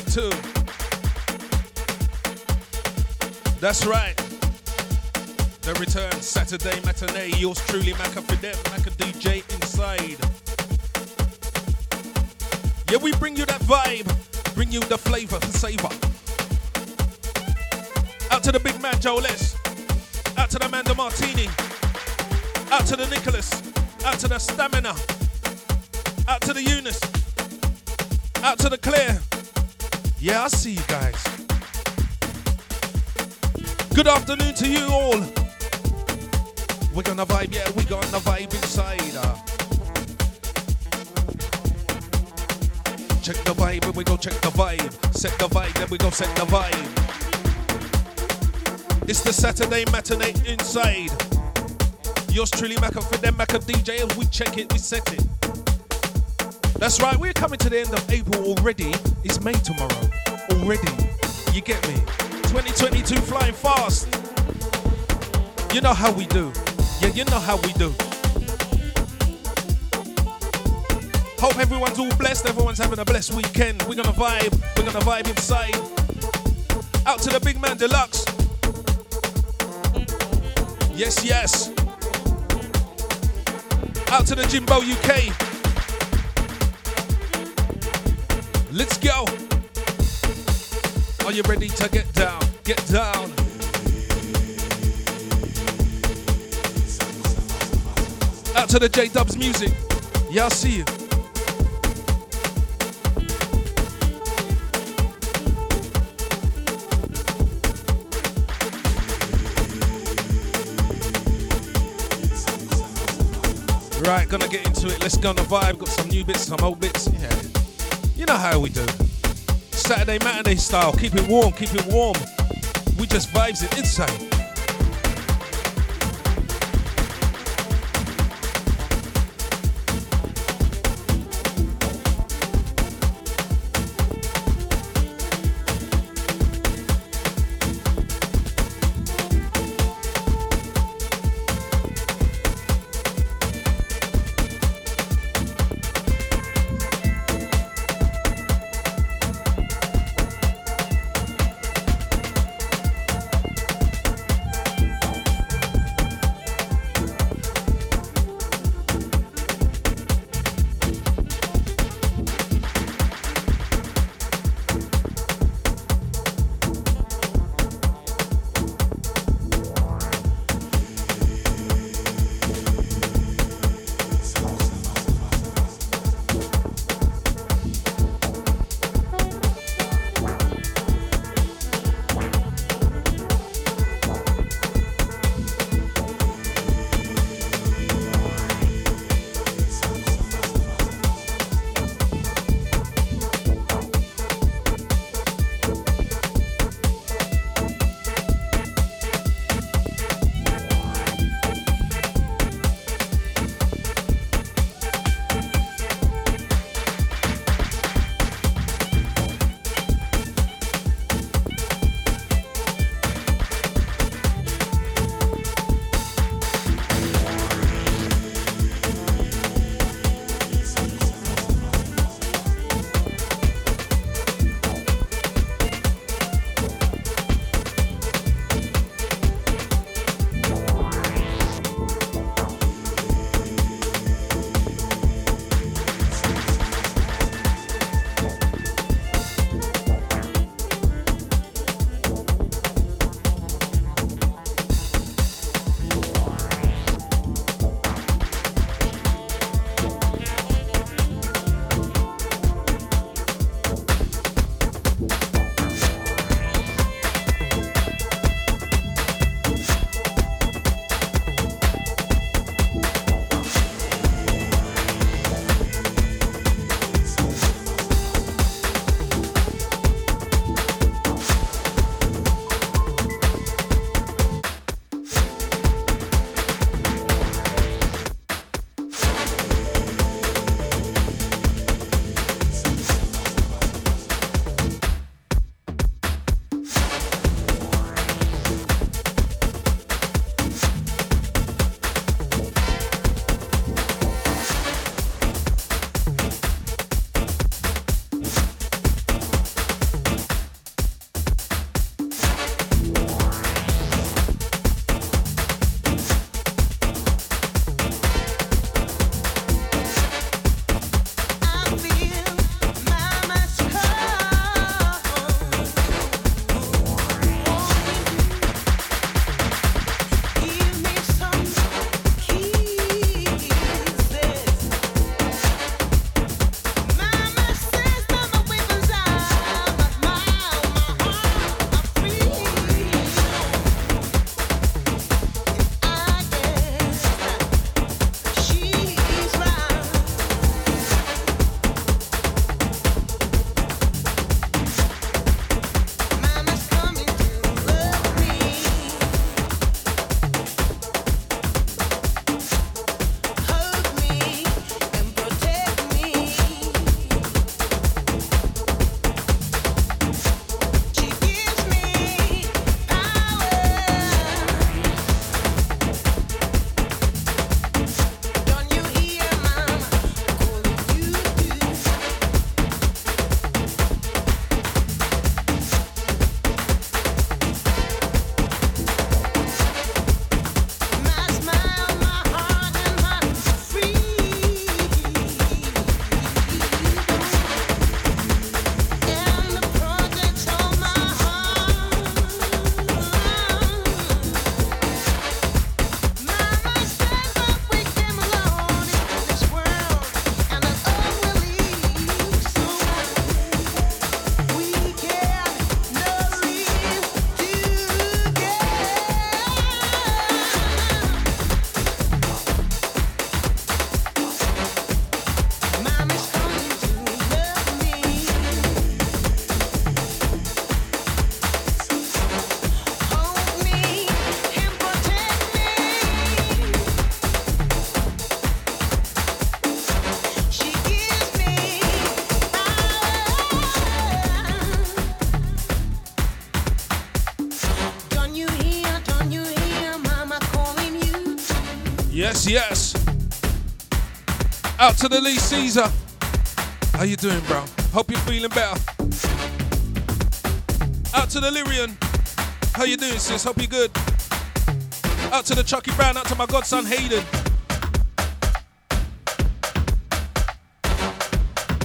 two. That's right. The return Saturday matinee. Yours truly, Macca Fidel, Macca DJ inside. Yeah, we bring you that vibe, bring you the flavor, the savor. Out to the big man Joe Les, out to the man the Martini, out to the Nicholas, out to the Stamina, out to the Eunice, out to the Claire. Yeah, I see you guys. Good afternoon to you all. We're gonna vibe, yeah, we're gonna vibe inside. Uh. Check the vibe, and we go check the vibe. Set the vibe, then we go set the vibe. It's the Saturday matinee inside. Yours truly, Macca for them, Macca DJ. And we check it, we set it. That's right, we're coming to the end of April already. It's May tomorrow. Already. You get me? 2022 flying fast. You know how we do. Yeah, you know how we do. Hope everyone's all blessed. Everyone's having a blessed weekend. We're gonna vibe. We're gonna vibe inside. Out to the big man deluxe. Yes, yes. Out to the Jimbo UK. Let's go. Are you ready to get down? Get down. Out to the J Dubs music. I see you. Right, gonna get into it. Let's go on the vibe. Got some new bits, some old bits. Yeah. You know how we do. Saturday matinee style. Keep it warm, keep it warm. We just vibes it inside. To the Lee Caesar. How you doing, bro? Hope you're feeling better. Out to the Lyrian. How you doing, sis? Hope you're good. Out to the Chucky Brown. Out to my godson Hayden.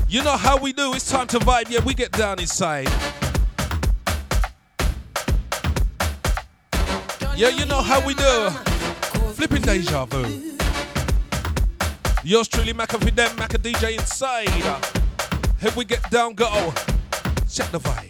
You know how we do. It's time to vibe. Yeah, we get down inside. Yeah, you know how we do. Flipping deja vu. Yours truly, Macca for them, Macca DJ inside. Here we get down, go. Check the vibe.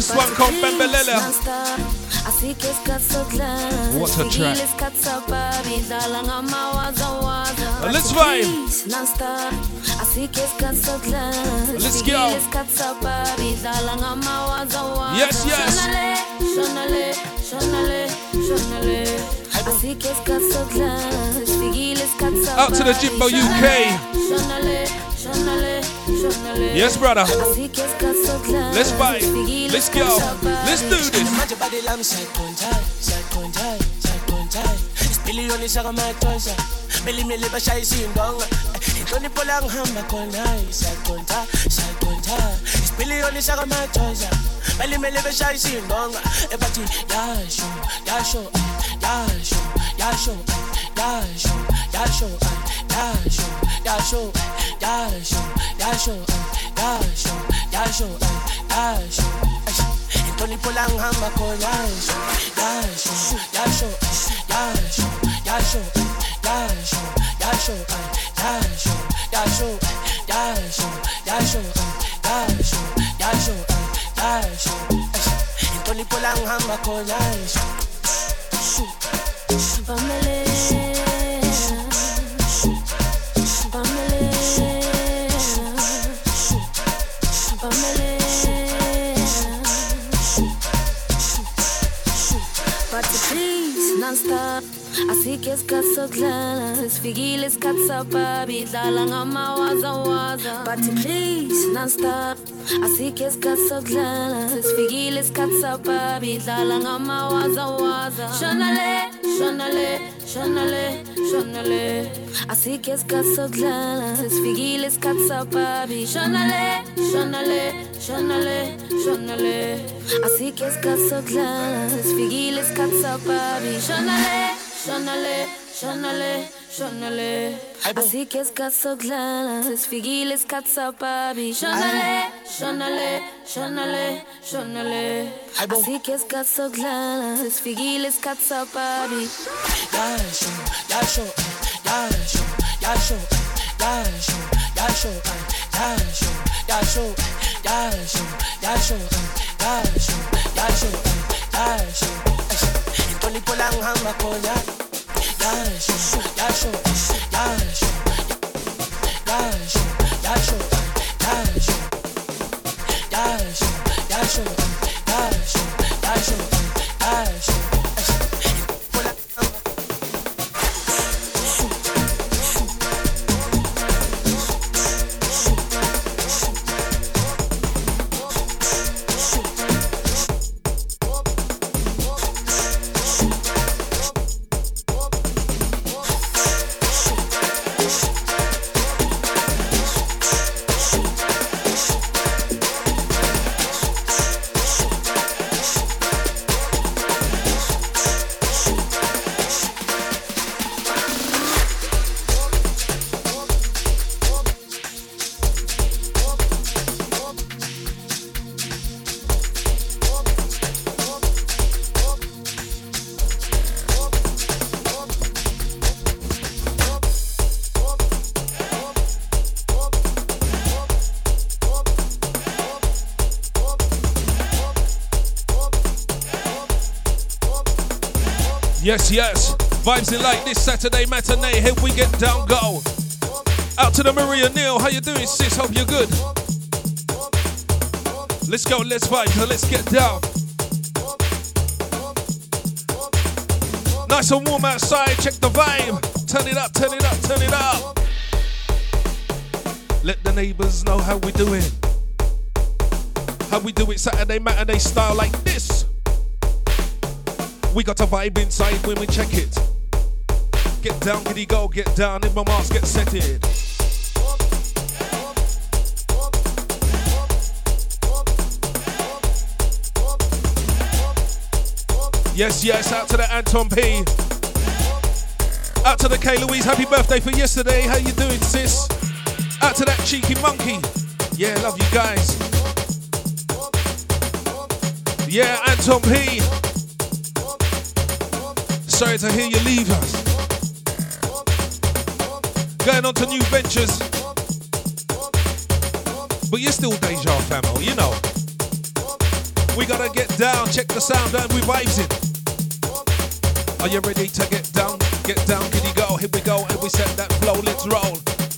This one called Bembelele. What a track. Let's vibe. Let's go. Yes, yes. Out to the Jimbo UK. Yes, brother. Let's fight. Let's go. Let's do this. Yasho yasho yasho yasho yasho yasho yasho yasho yasho, yasho, yasho, yasho, yasho. Intoni polang hamba ko yasho, yasho, yasho, yasho, yasho, yasho, yasho, yasho, yasho, yasho, yasho, yasho, yasho, yasho. Intoni polang hamba ko yasho. Family. please non-stop. Así que es caso es Figiles katsa la langa ma waza waza. Party please non-stop. Así que es caso es Figiles katsa la langa ma waza waza. Shonale, shonale. Şanale, şanale Así que es escazotlana Sesfigil escazapabi Şanale, şanale, şanale, şanale Así que es escazotlana Sesfigil escazapabi Şanale, şanale, şanale shonale. Así que es claro, es katsa babi. Shonale, shonale, shonale, shonale. Así que es caso claro, es figiles katsa babi. Yasho, yasho, eh. yasho, eh. yasho, eh. yasho, yasho, yasho, yasho, yasho, yasho, yasho, yasho, yasho. Intonipo lang hamba ko ya Yasho, yasho, yasho Yasho, yasho, yasho Yasho, yasho, yasho, yasho, yasho Yes. Vibes in like this Saturday matinee. Here we get down, go. Out to the Maria Neil. How you doing, sis? Hope you're good. Let's go, let's vibe, let's get down. Nice and warm outside. Check the vibe. Turn it up, turn it up, turn it up. Let the neighbors know how we doing. How we do it Saturday matinee style like this. We got a vibe inside when we check it. Get down, giddy go, get down, in my mask, get set it. Yes, yes, out to the Anton P. Out to the K Louise, happy birthday for yesterday. How you doing, sis? Out to that cheeky monkey. Yeah, love you guys. Yeah, Anton P. Sorry to hear you leave us. Going on to new ventures. But you're still Deja family, you know. We gotta get down, check the sound and we vibes it. Are you ready to get down? Get down, can you go? Here we go, and we set that flow, let's roll.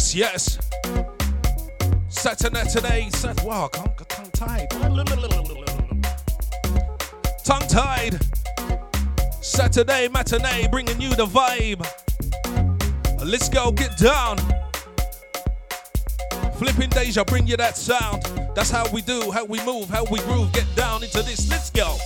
Yes, yes. Saturday today. Sat- wow, I can't, tongue tied. Tongue tied. Saturday matinee, bringing you the vibe. Let's go, get down. Flipping Deja, bring you that sound. That's how we do, how we move, how we groove. Get down into this. Let's go.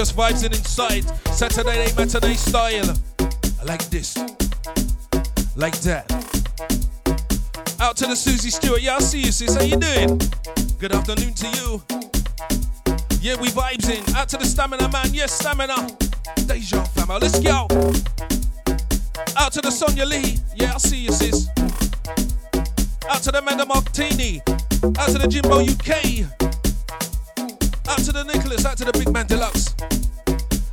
Just vibes in inside. Saturday night matinee style. Like this. Like that. Out to the Susie Stewart. Yeah, I see you, sis. How you doing? Good afternoon to you. Yeah, we vibes in. Out to the stamina man. Yes, stamina. Deja fam. Let's go. Out to the Sonia Lee. Yeah, I see you, sis. Out to the Manda Martini. Out to the Jimbo UK. Out to the Nicholas. Out to the Big Man Deluxe.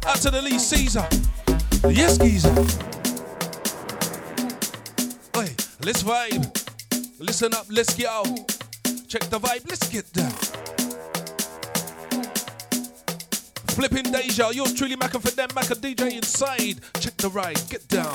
Out to the Lee Caesar. Yes, geezer. Hey, let's vibe. Listen up, let's get out. Check the vibe, let's get down. Flipping Deja, yours truly, Macca for them, Macca DJ inside. Check the ride, get down.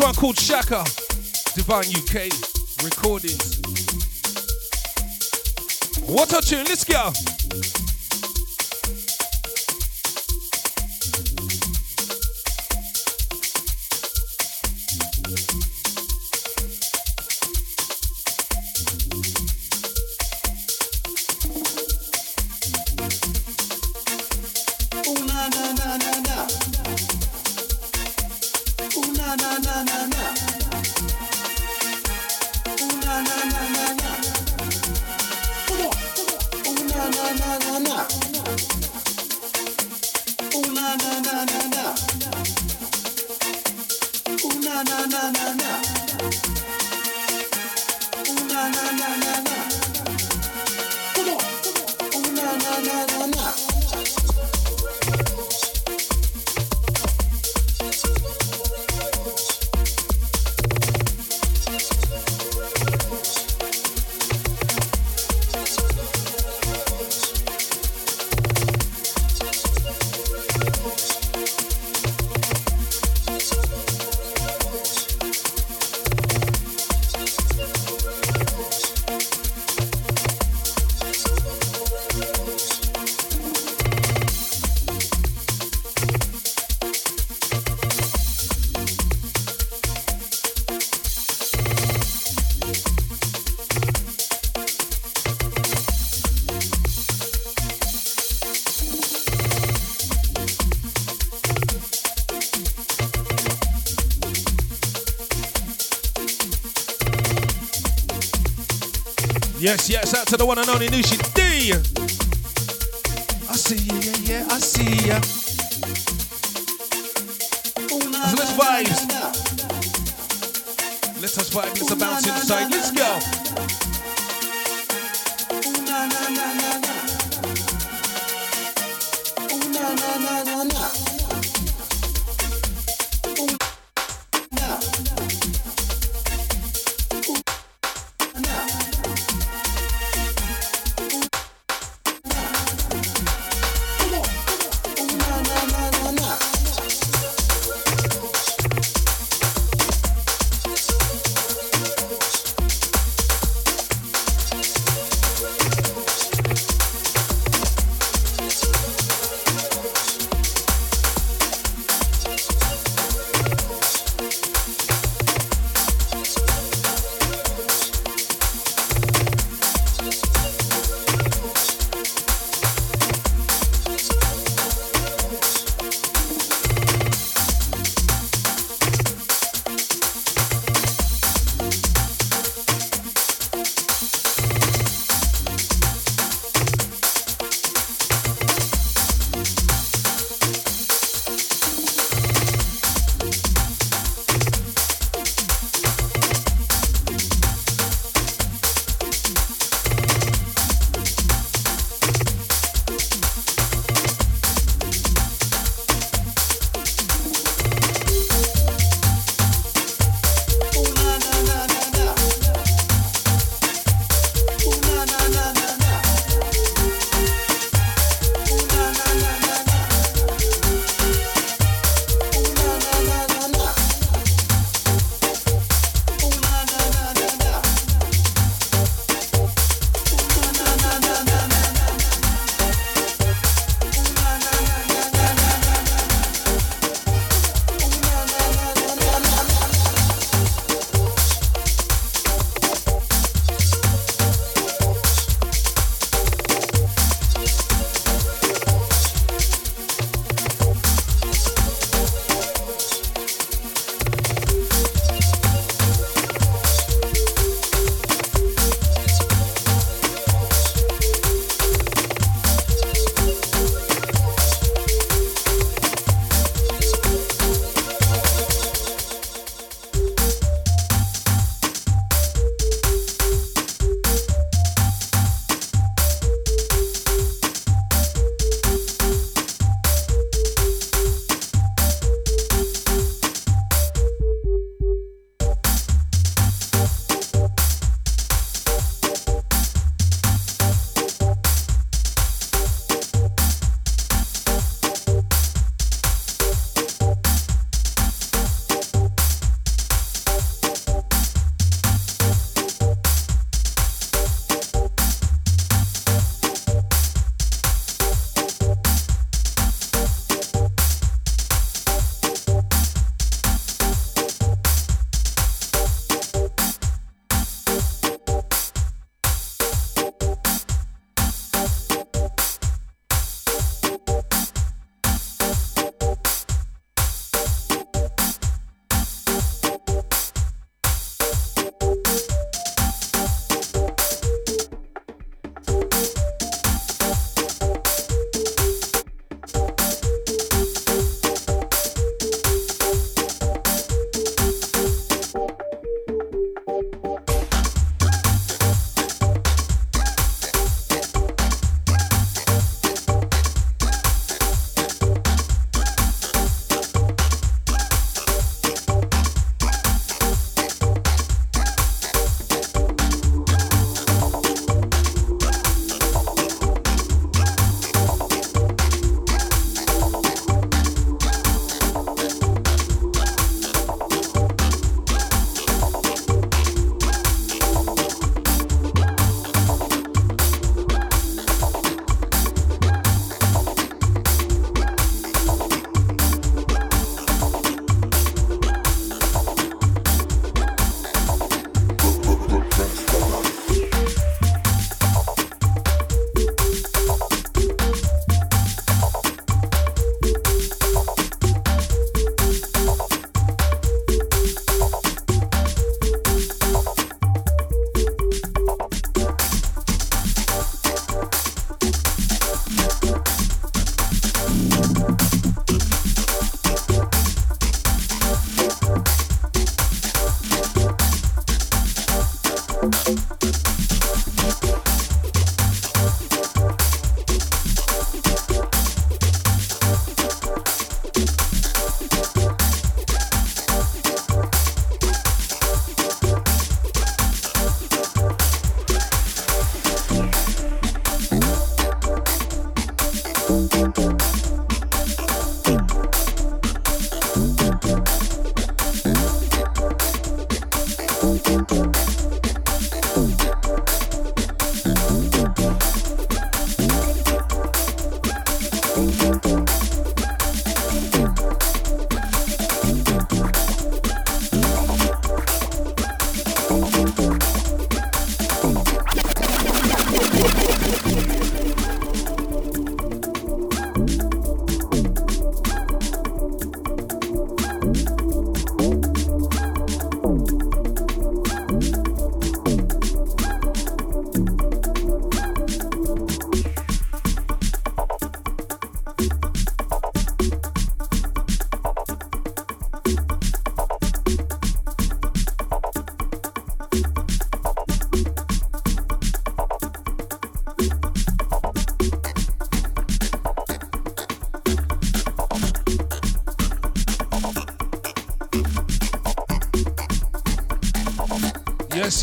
One called Shaka, Divine UK Recordings. What a tune, let's go. na na na na na. Ooh, na na na na na. Yes, yes, out to the one and only Nushi D. I see ya, yeah, yeah, I see ya. So let's vibes. Let us vibe, let's bounce inside. Let's go.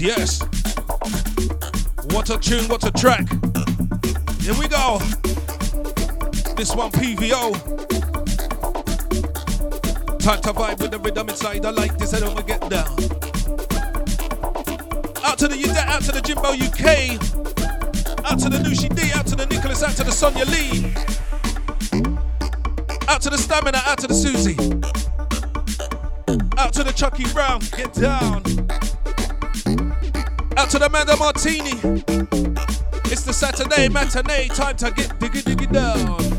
Yes. What a tune, what a track. Here we go. This one PVO. Time to vibe with the rhythm inside. I like this, I don't get down. Out to the out to the Jimbo UK. Out to the Nushi D, out to the Nicholas, out to the Sonia Lee. Out to the Stamina, out to the Susie. Out to the Chucky Brown, get down. Out to the Amanda Martini. It's the Saturday matinee, time to get diggy diggy down.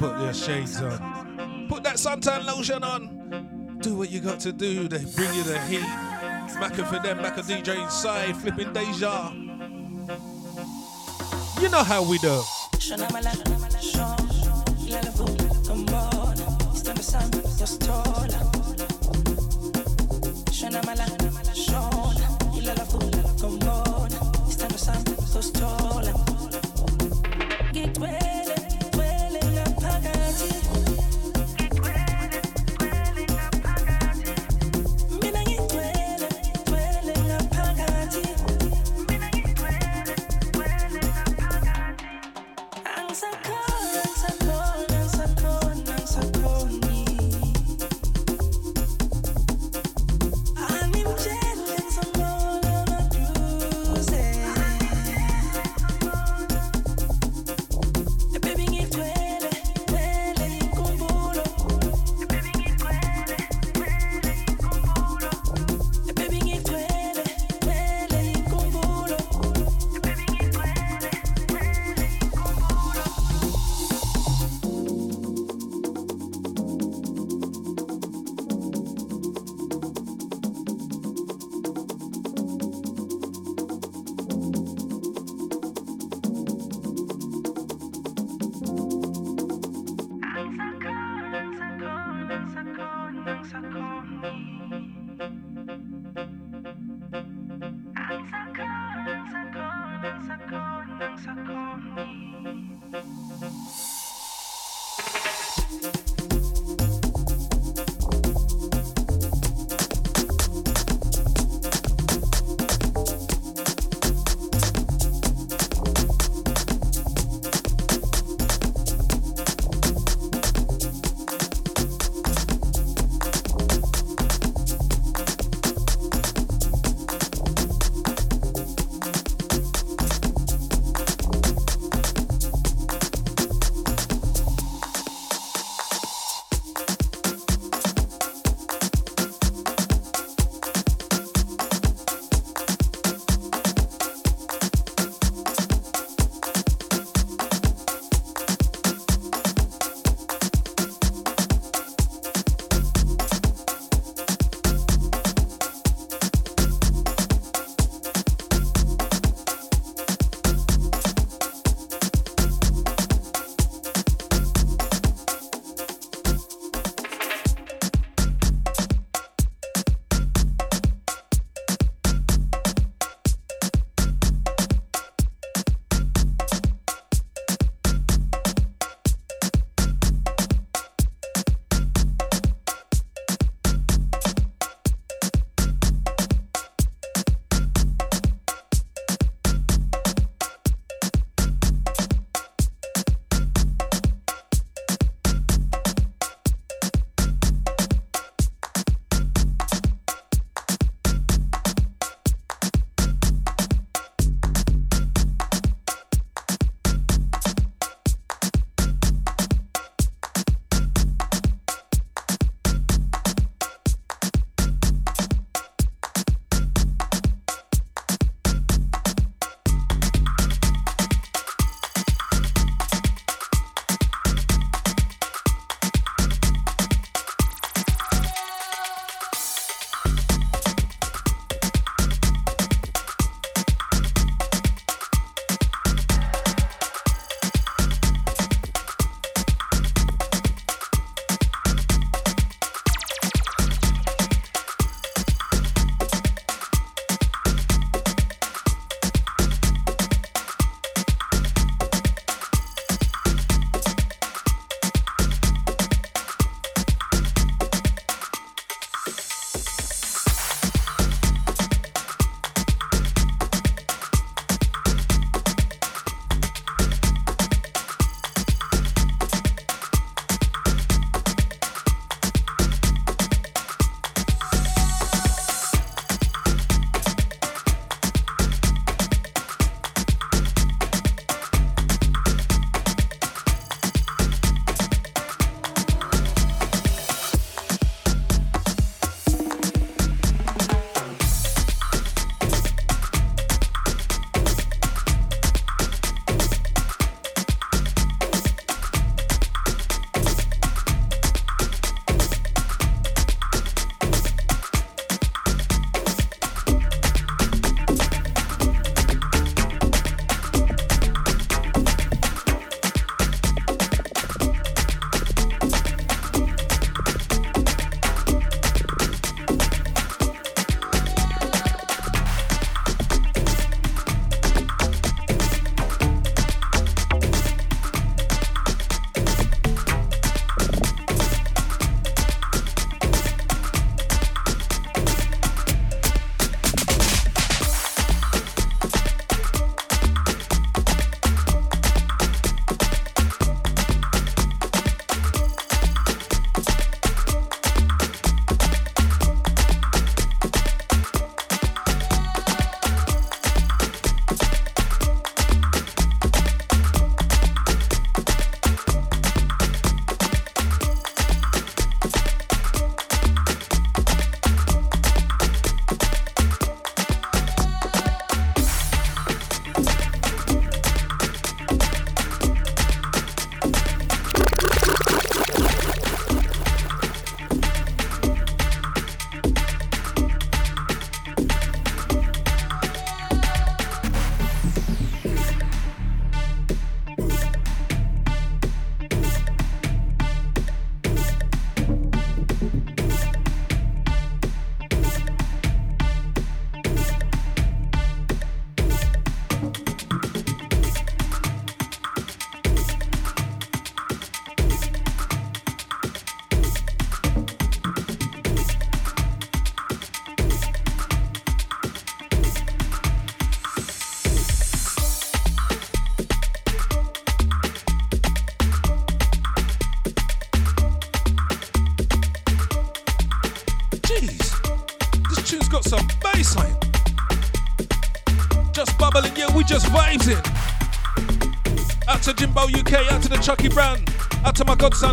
Put your shades on. Put that suntan lotion on. Do what you got to do. They bring you the heat. Macca for them, Macca DJ inside, flipping deja. You know how we do. Shana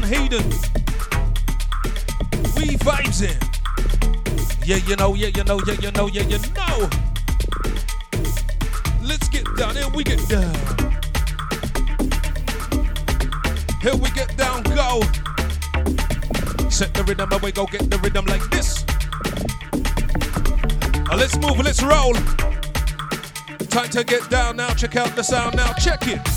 Hayden. We vibes in. Yeah, you know, yeah, you know, yeah, you know, yeah, you know. Let's get down, here we get down. Here we get down, go. Set the rhythm and we go get the rhythm like this. Now let's move, let's roll. Time to get down now, check out the sound now, check it.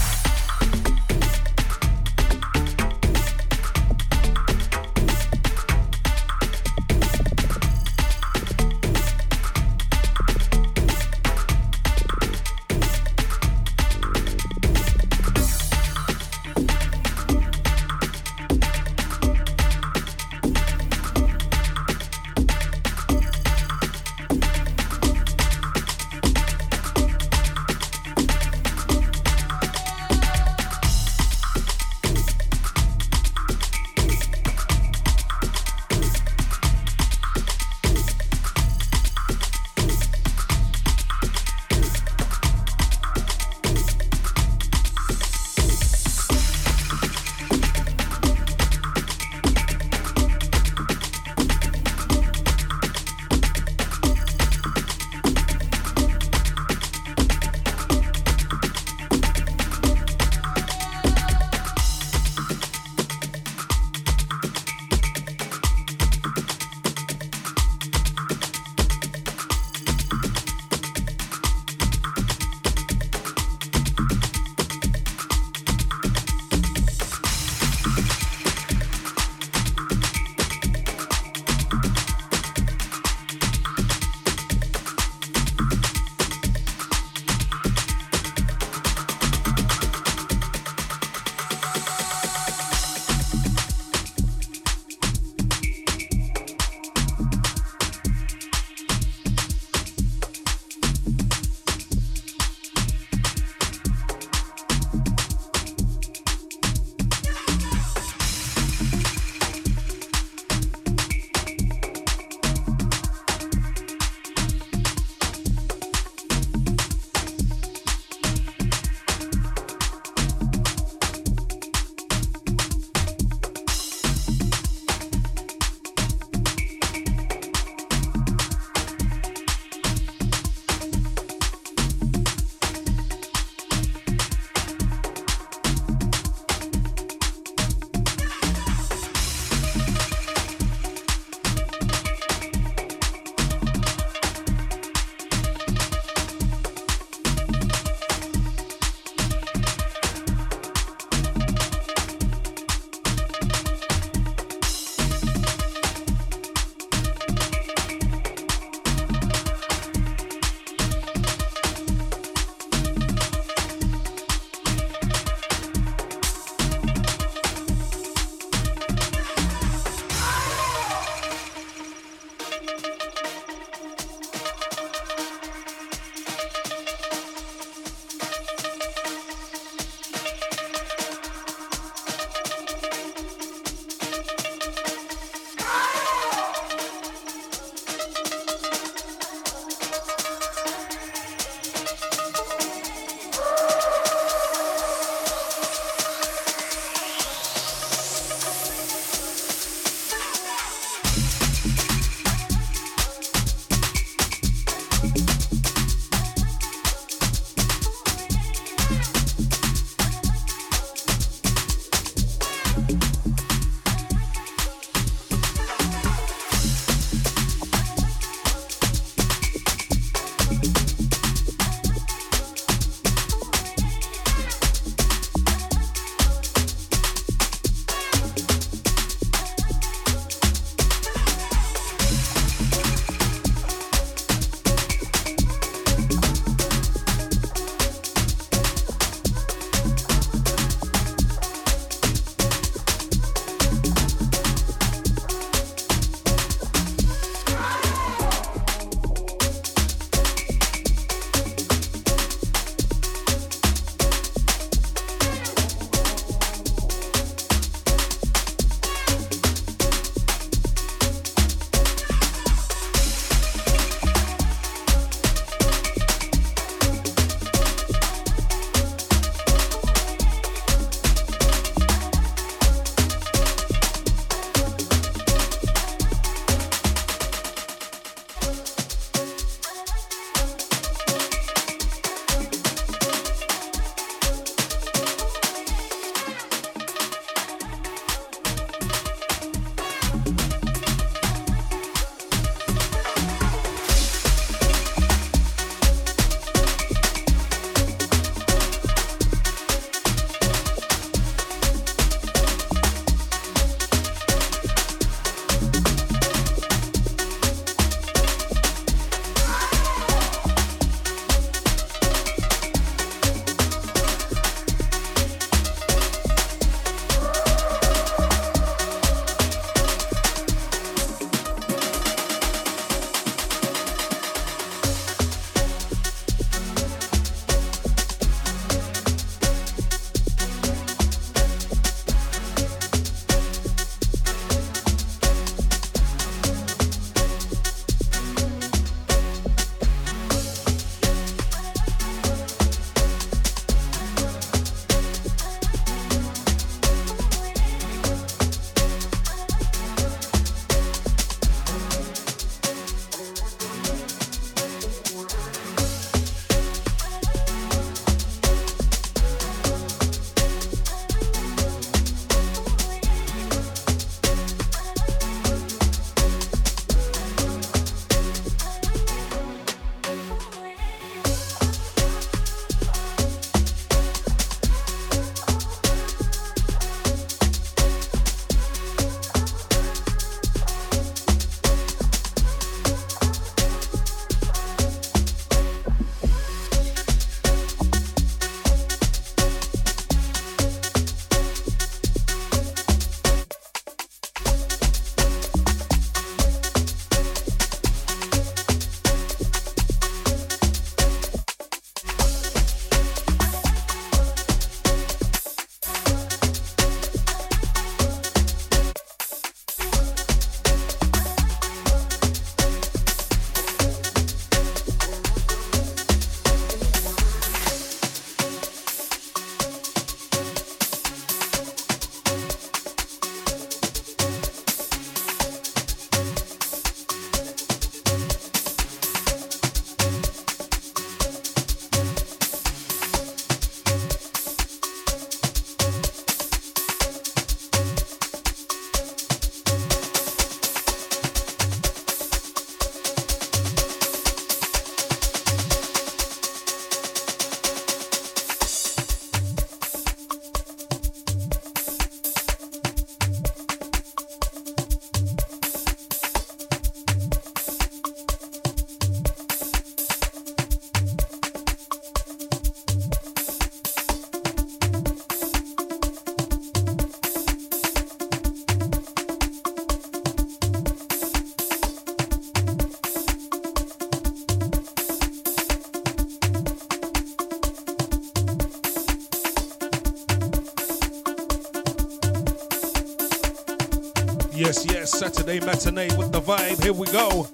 Yes, yes, Saturday matinee with the vibe. Here we go.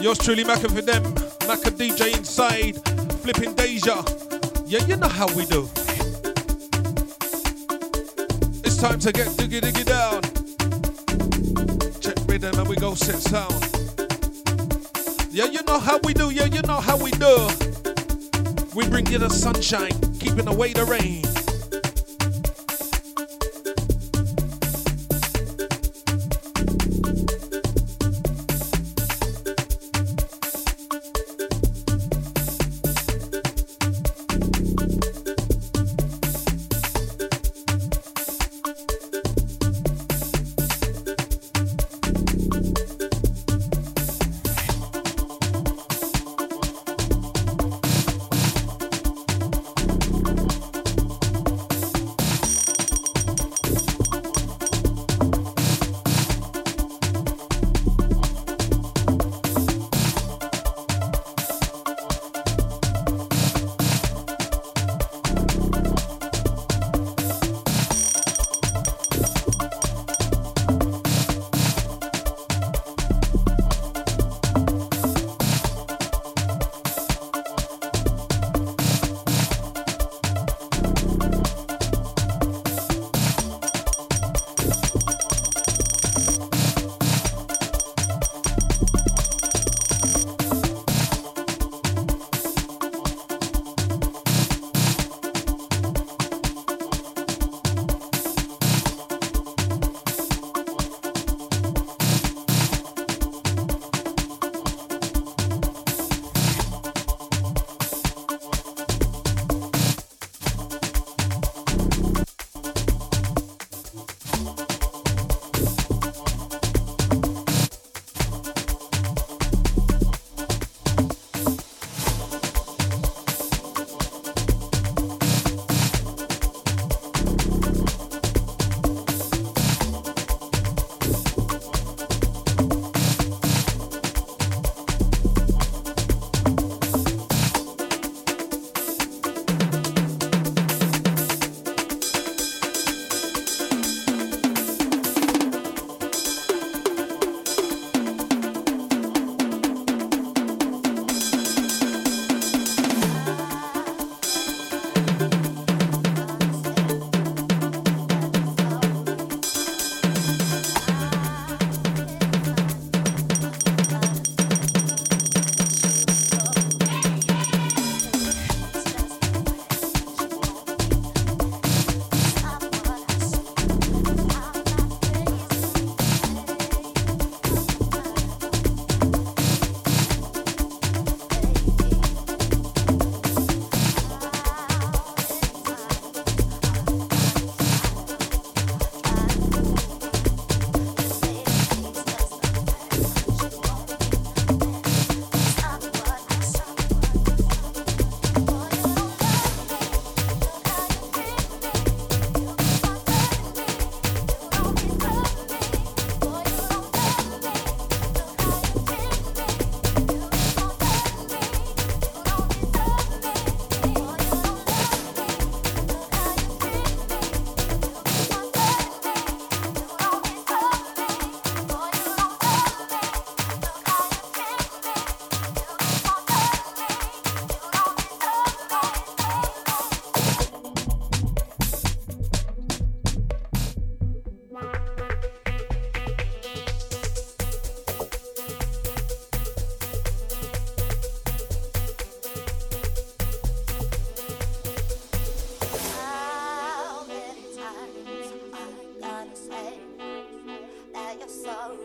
Yours truly, Macca for them. Macca DJ inside, flipping Deja. Yeah, you know how we do. It's time to get diggy diggy down. Check rhythm and we go set sound. Yeah, you know how we do. Yeah, you know how we do. We bring you the sunshine, keeping away the rain. that you're sorry.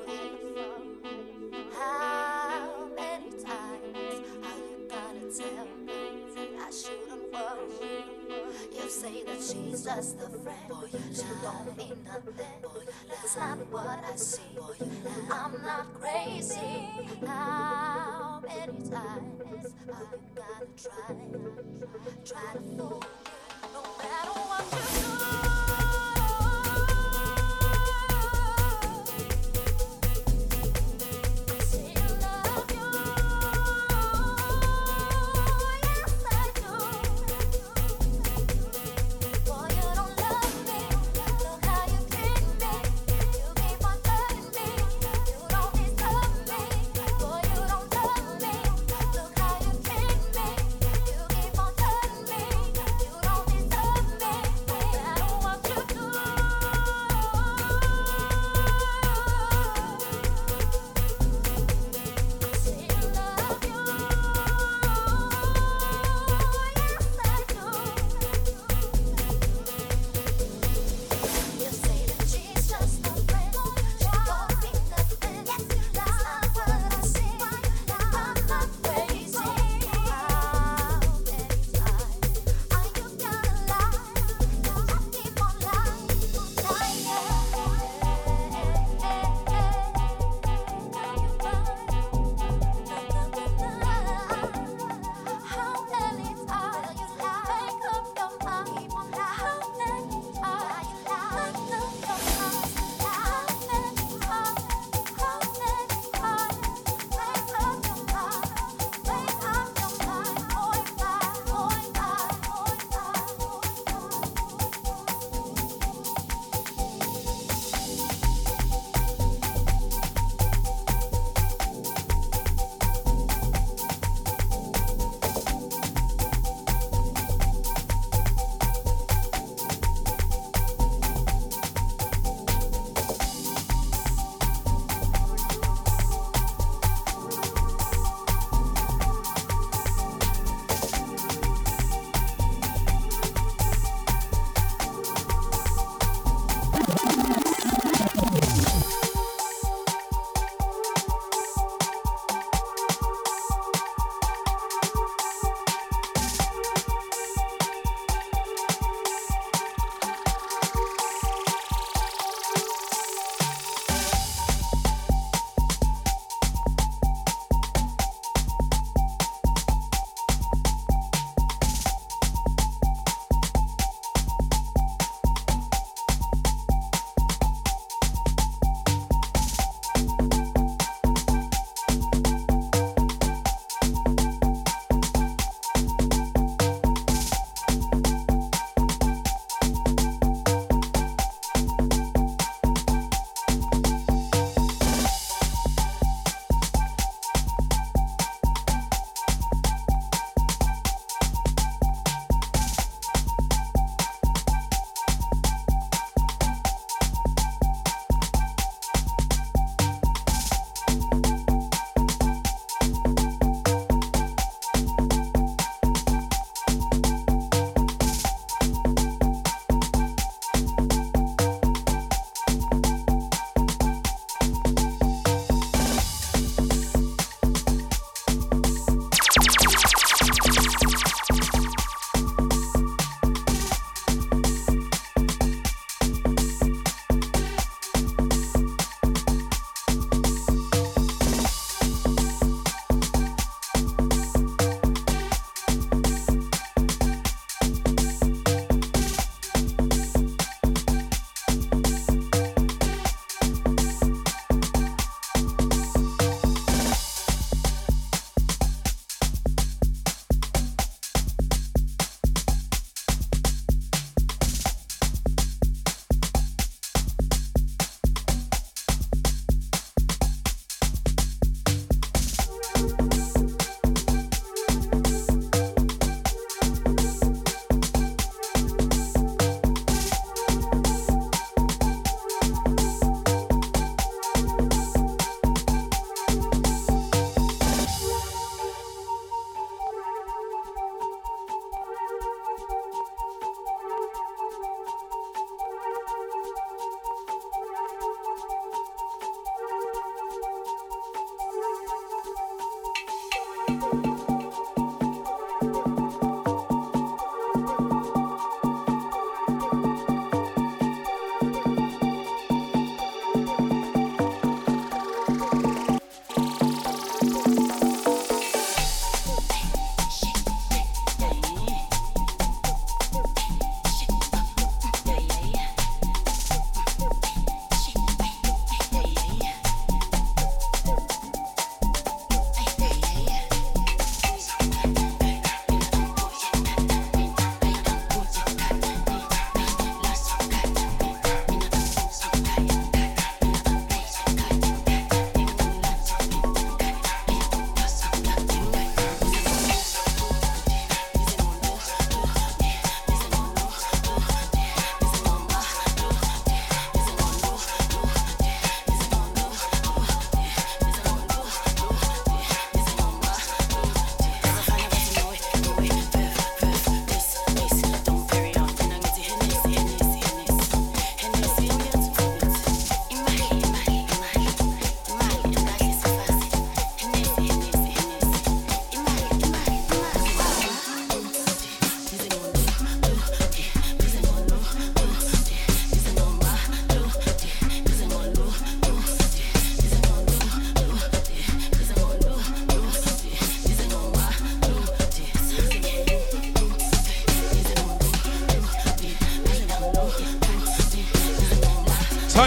How many times are you gonna tell me I shouldn't worry? You say that she's just a friend, boy. She don't mean nothing, boy. That's not what I see, boy. I'm not crazy. How many times are you gonna try, try to fool? No matter what you do.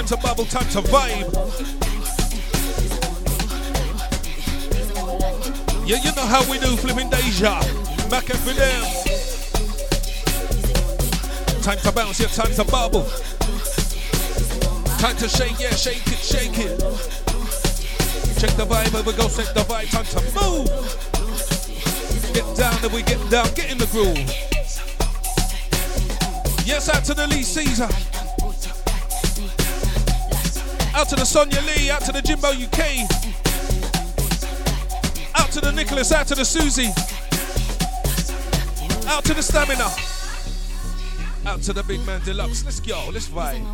Time to bubble, time to vibe. Yeah, you know how we do, flipping Deja. Back for them. Time to bounce, yeah, time to bubble. Time to shake, yeah, shake it, shake it. Check the vibe, over go set the vibe, time to move. Get down, then we get down, get in the groove. Yes, out to the Lee Caesar. Out to the Sonia Lee, out to the Jimbo UK. Out to the Nicholas, out to the Susie. Out to the Stamina. Out to the big man deluxe. Let's go, let's vibe.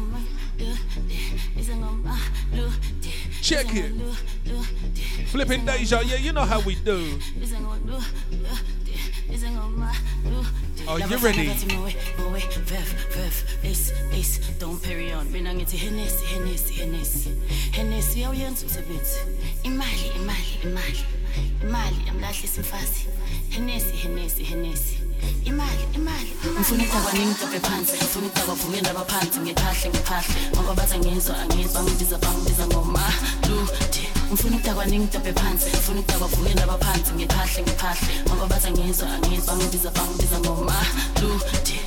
Check it. Flipping Deja, yeah, you know how we do. Are you ready? Don't carry on. Mina ngithi Hennessy, Hennessy, Hennessy. Hennessy awuyenza umsebenzi. Imali, imali, imali. Imali yamlahlisa imfazi. Hennessy, Hennessy, Hennessy. Imali, imali. Ngifuna ukudakwa ningidobhe phansi. Ngifuna ukudakwa vuke ndaba phansi. Ngiphahle, ngiphahle. Ngoba bathi angizwa, angizwa. Ngibiza bangibiza ngomalude. Ngifuna ukudakwa ningidobhe phansi? Ngifuna ukudakwa vuke ndaba phansi? Ngiphahle ngiphahle. Ngoba bathi angizwa angizwa ngibiza bangibiza ngomalude Yes,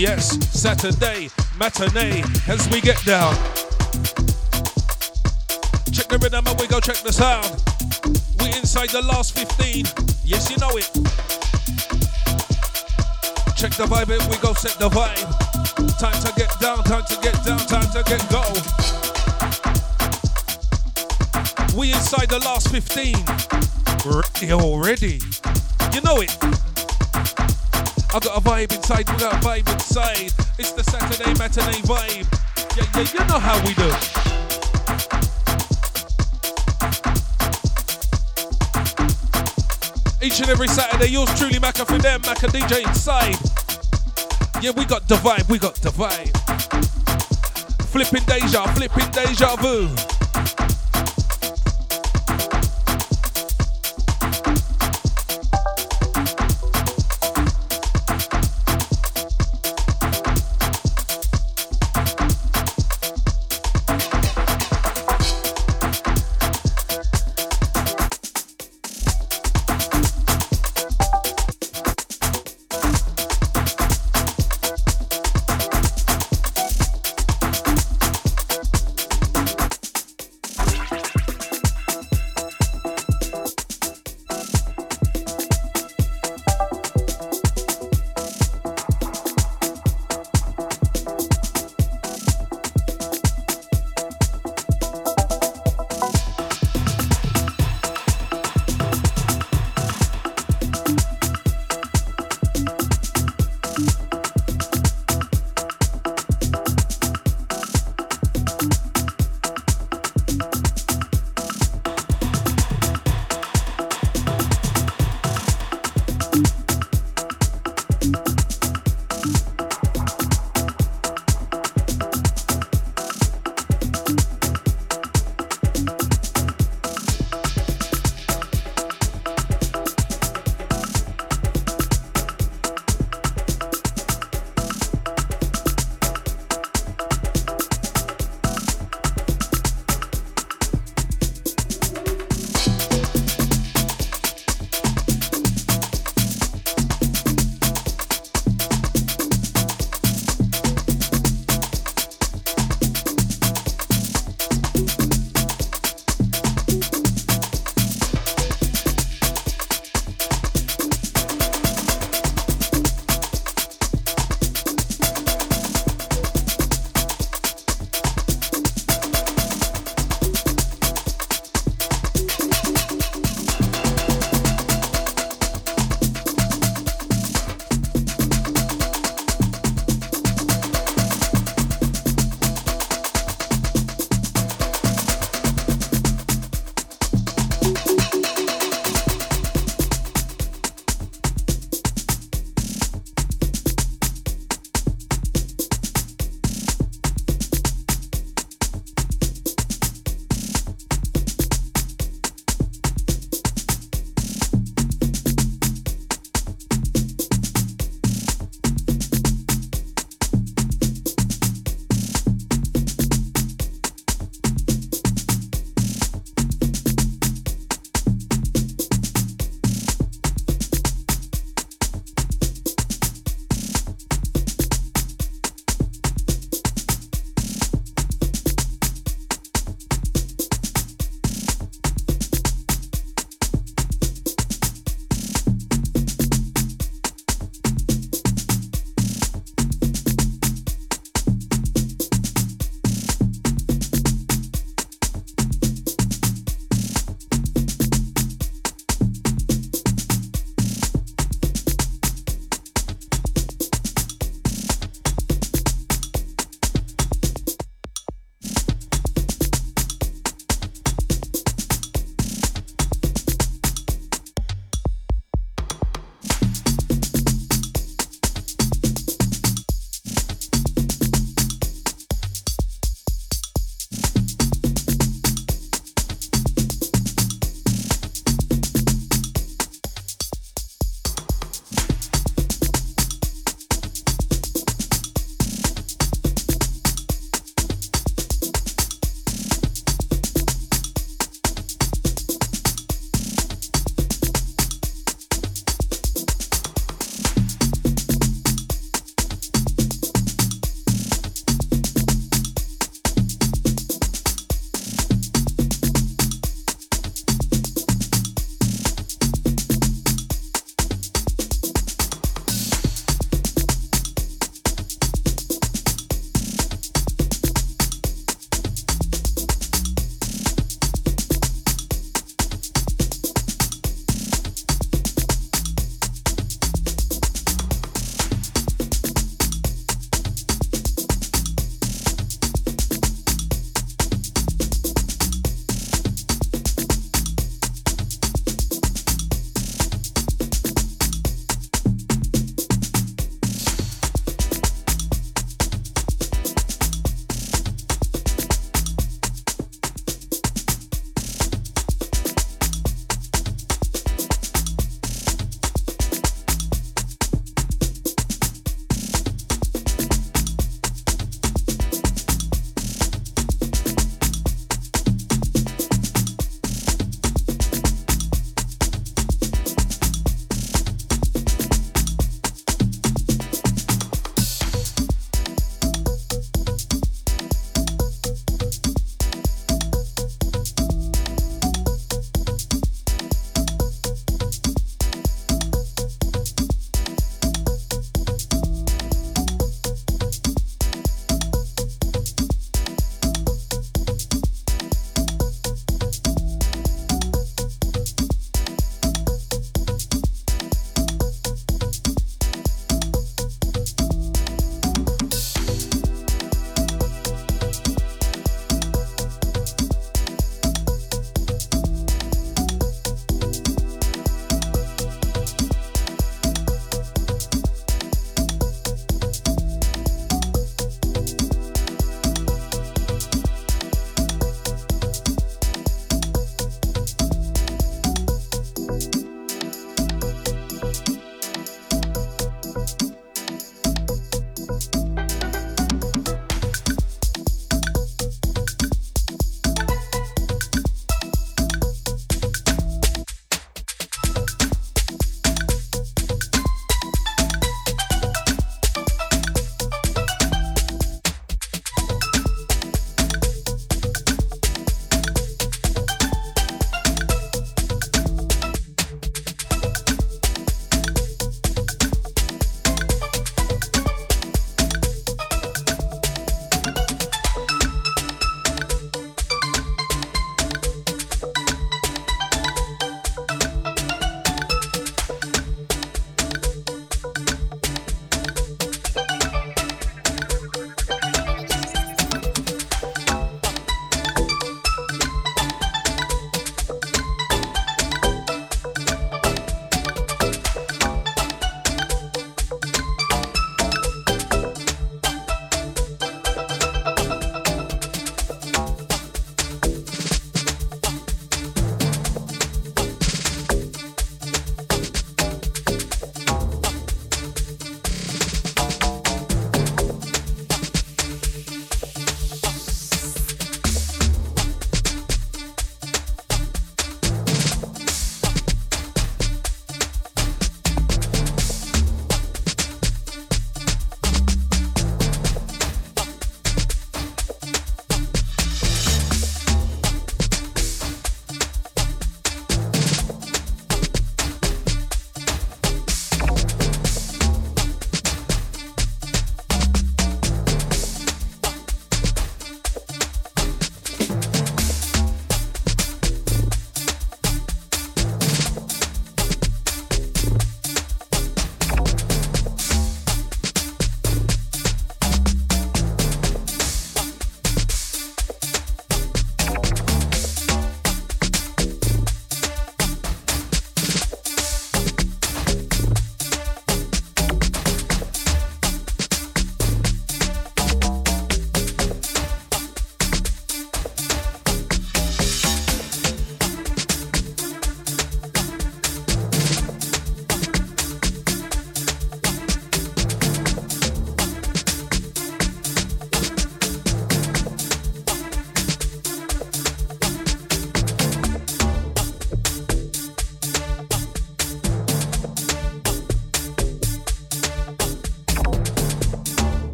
yes, Saturday matinee as we get down. Check the rhythm and we go check the sound. We inside the last 15. Yes, you know it. Check the vibe and we go set the vibe. Time to get down, time to get down, time to get go. We inside the last 15. Ready already. You know it. I got a vibe inside, got a vibe inside. It's the Saturday matinee vibe. Yeah, yeah, you know how we do. Each and every Saturday, yours truly, Macca for them, Macca DJ inside. Yeah, we got the vibe, we got the vibe. Flipping deja, flipping deja vu.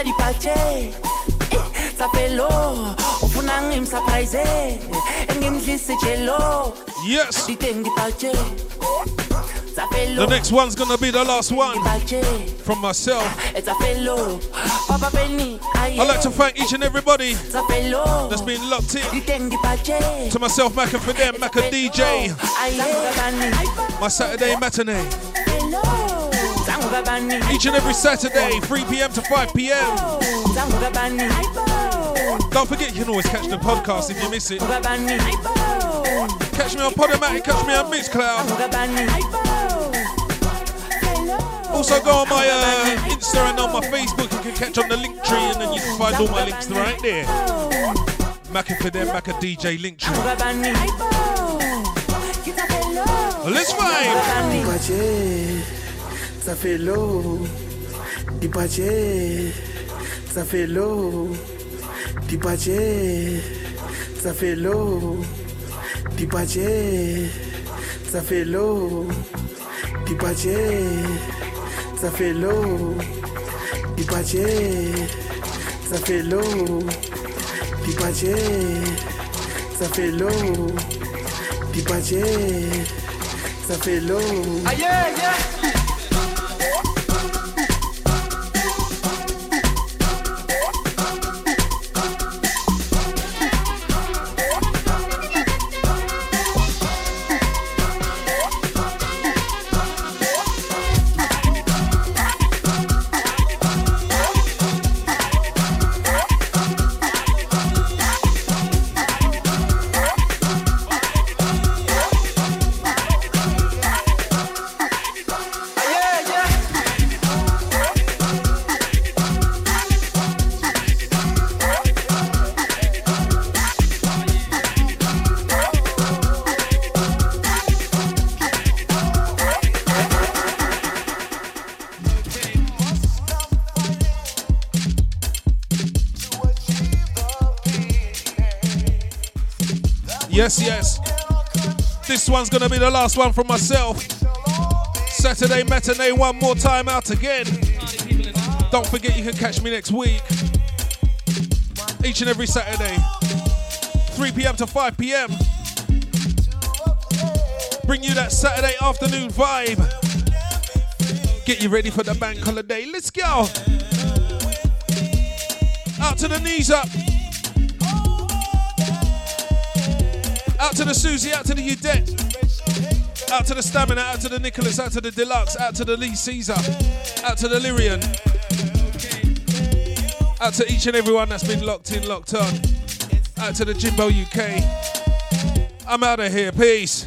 ça du paquet. Ça fait l'eau. Ufuna ngimsurprise. Ngimdlise jello. Yes. The next one's gonna be the last one from myself. I'd like to thank each and everybody that's been locked in. To myself, Mac and for them, Macca DJ. My Saturday matinee. Zangu babani. Each and every Saturday, 3 p.m. to 5 p.m. Don't forget, you can always catch the podcast if you miss it. Catch me on Podomatic, catch me on Mixcloud. Babani. Also go on my uh, Insta and on my Facebook. You can catch on the link tree and then you can find all my links right there. Mac and for them, Macca DJ link tree. Let's vibe ça fait l'eau, di pace, ça fait l'eau, di pace, ça fait l'eau, di pace, ça fait l'eau, di pace, ça fait l'eau, di pace, ça fait l'eau, di pace, ça fait l'eau, di pace, ça fait l'eau. Aïe, aïe. One's gonna be the last one from myself. Saturday matinee, one more time out again. Don't forget you can catch me next week. Each and every Saturday, 3 p.m. to 5 p.m. Bring you that Saturday afternoon vibe. Get you ready for the bank holiday. Let's go. Out to the knees up. Out to the Susie, out to the Udette, out to the Stamina, out to the Nicholas, out to the Deluxe, out to the Lee Caesar, out to the Lyrian, out to each and everyone that's been locked in, locked on, out to the Jimbo UK. I'm out of here, peace.